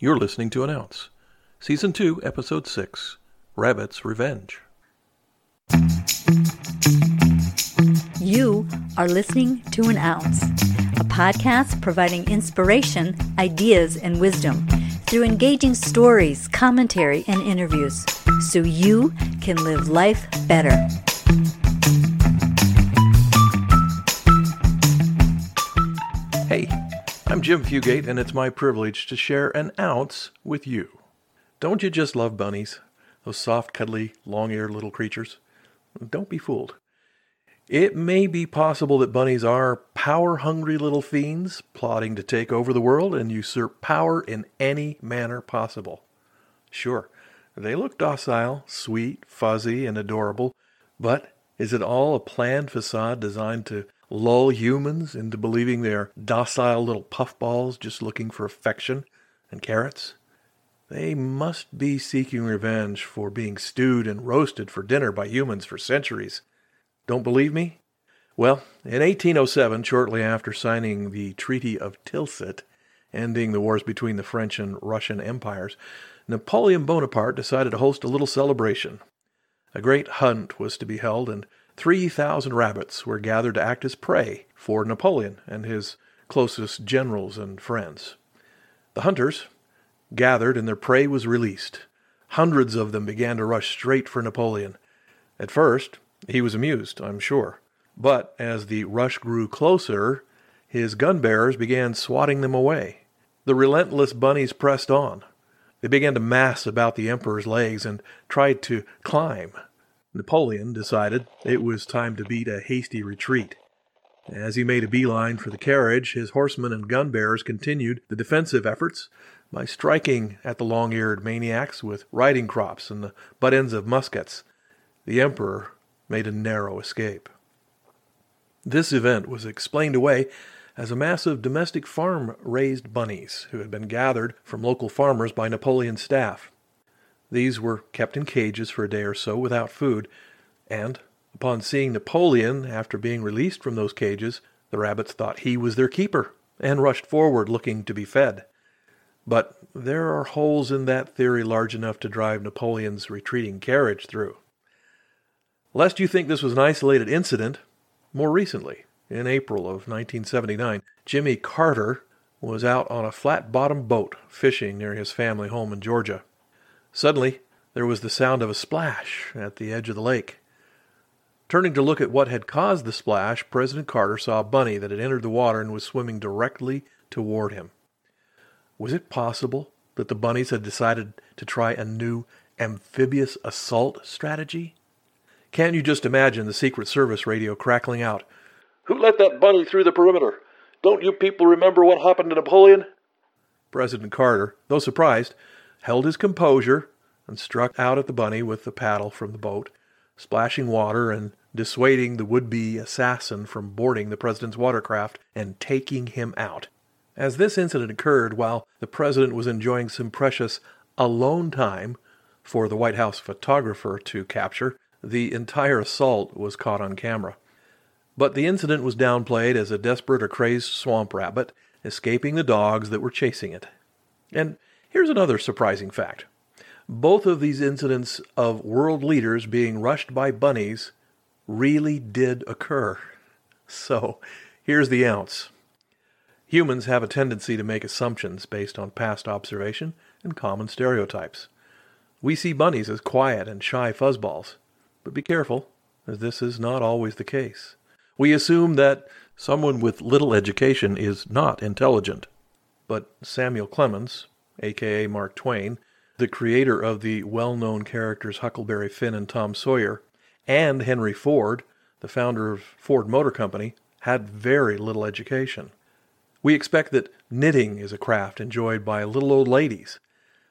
You're listening to An Ounce, Season 2, Episode 6 Rabbit's Revenge. You are listening to An Ounce, a podcast providing inspiration, ideas, and wisdom through engaging stories, commentary, and interviews so you can live life better. I'm Jim Fugate, and it's my privilege to share an ounce with you. Don't you just love bunnies? Those soft, cuddly, long eared little creatures? Don't be fooled. It may be possible that bunnies are power hungry little fiends plotting to take over the world and usurp power in any manner possible. Sure, they look docile, sweet, fuzzy, and adorable, but is it all a planned facade designed to lull humans into believing they're docile little puffballs just looking for affection and carrots? They must be seeking revenge for being stewed and roasted for dinner by humans for centuries. Don't believe me? Well, in 1807, shortly after signing the Treaty of Tilsit, ending the wars between the French and Russian empires, Napoleon Bonaparte decided to host a little celebration. A great hunt was to be held, and 3,000 rabbits were gathered to act as prey for Napoleon and his closest generals and friends. The hunters gathered, and their prey was released. Hundreds of them began to rush straight for Napoleon. At first, he was amused, I'm sure. But as the rush grew closer, his gun bearers began swatting them away. The relentless bunnies pressed on. They began to mass about the emperor's legs and tried to climb. Napoleon decided it was time to beat a hasty retreat. As he made a beeline for the carriage, his horsemen and gun bearers continued the defensive efforts by striking at the long eared maniacs with riding crops and the butt ends of muskets. The emperor made a narrow escape. This event was explained away as a mass of domestic farm raised bunnies who had been gathered from local farmers by Napoleon's staff. These were kept in cages for a day or so without food, and upon seeing Napoleon after being released from those cages, the rabbits thought he was their keeper and rushed forward looking to be fed. But there are holes in that theory large enough to drive Napoleon's retreating carriage through. Lest you think this was an isolated incident, more recently, in April of 1979, Jimmy Carter was out on a flat bottomed boat fishing near his family home in Georgia. Suddenly, there was the sound of a splash at the edge of the lake. Turning to look at what had caused the splash, President Carter saw a bunny that had entered the water and was swimming directly toward him. Was it possible that the bunnies had decided to try a new amphibious assault strategy? Can't you just imagine the Secret Service radio crackling out, Who let that bunny through the perimeter? Don't you people remember what happened to Napoleon? President Carter, though surprised, held his composure and struck out at the bunny with the paddle from the boat, splashing water and dissuading the would be assassin from boarding the president's watercraft and taking him out. As this incident occurred while the president was enjoying some precious alone time for the White House photographer to capture, the entire assault was caught on camera. But the incident was downplayed as a desperate or crazed swamp rabbit escaping the dogs that were chasing it. And Here's another surprising fact. Both of these incidents of world leaders being rushed by bunnies really did occur. So, here's the ounce. Humans have a tendency to make assumptions based on past observation and common stereotypes. We see bunnies as quiet and shy fuzzballs, but be careful, as this is not always the case. We assume that someone with little education is not intelligent. But Samuel Clemens, aka Mark Twain, the creator of the well known characters Huckleberry Finn and Tom Sawyer, and Henry Ford, the founder of Ford Motor Company, had very little education. We expect that knitting is a craft enjoyed by little old ladies,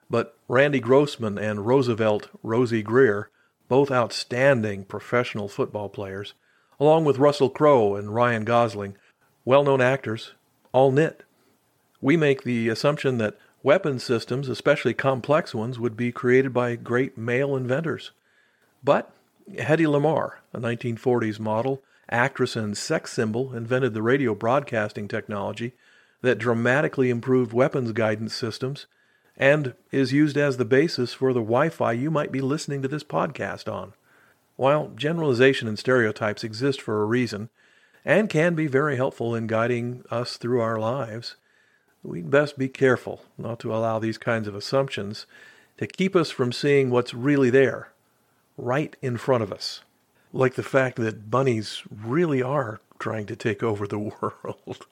but Randy Grossman and Roosevelt Rosie Grier, both outstanding professional football players, along with Russell Crowe and Ryan Gosling, well known actors, all knit. We make the assumption that Weapon systems, especially complex ones, would be created by great male inventors. But Hedy Lamarr, a 1940s model, actress, and sex symbol, invented the radio broadcasting technology that dramatically improved weapons guidance systems and is used as the basis for the Wi Fi you might be listening to this podcast on. While generalization and stereotypes exist for a reason and can be very helpful in guiding us through our lives, we'd best be careful not to allow these kinds of assumptions to keep us from seeing what's really there, right in front of us. Like the fact that bunnies really are trying to take over the world.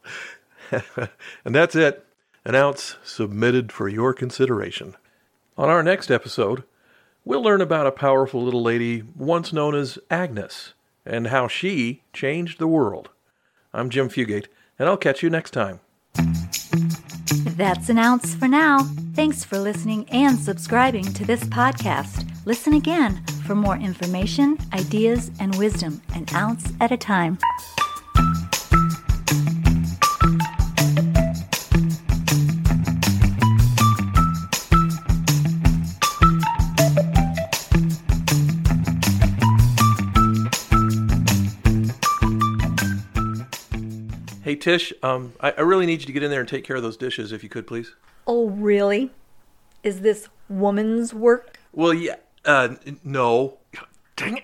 and that's it. An ounce submitted for your consideration. On our next episode, we'll learn about a powerful little lady once known as Agnes and how she changed the world. I'm Jim Fugate, and I'll catch you next time. That's an ounce for now. Thanks for listening and subscribing to this podcast. Listen again for more information, ideas, and wisdom, an ounce at a time. Hey Tish, um, I, I really need you to get in there and take care of those dishes, if you could, please. Oh, really? Is this woman's work? Well, yeah, uh, no. Dang it.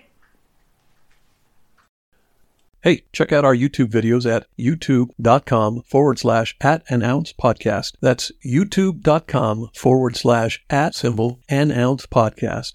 Hey, check out our YouTube videos at youtube.com forward slash at an ounce podcast. That's youtube.com forward slash at symbol an ounce podcast.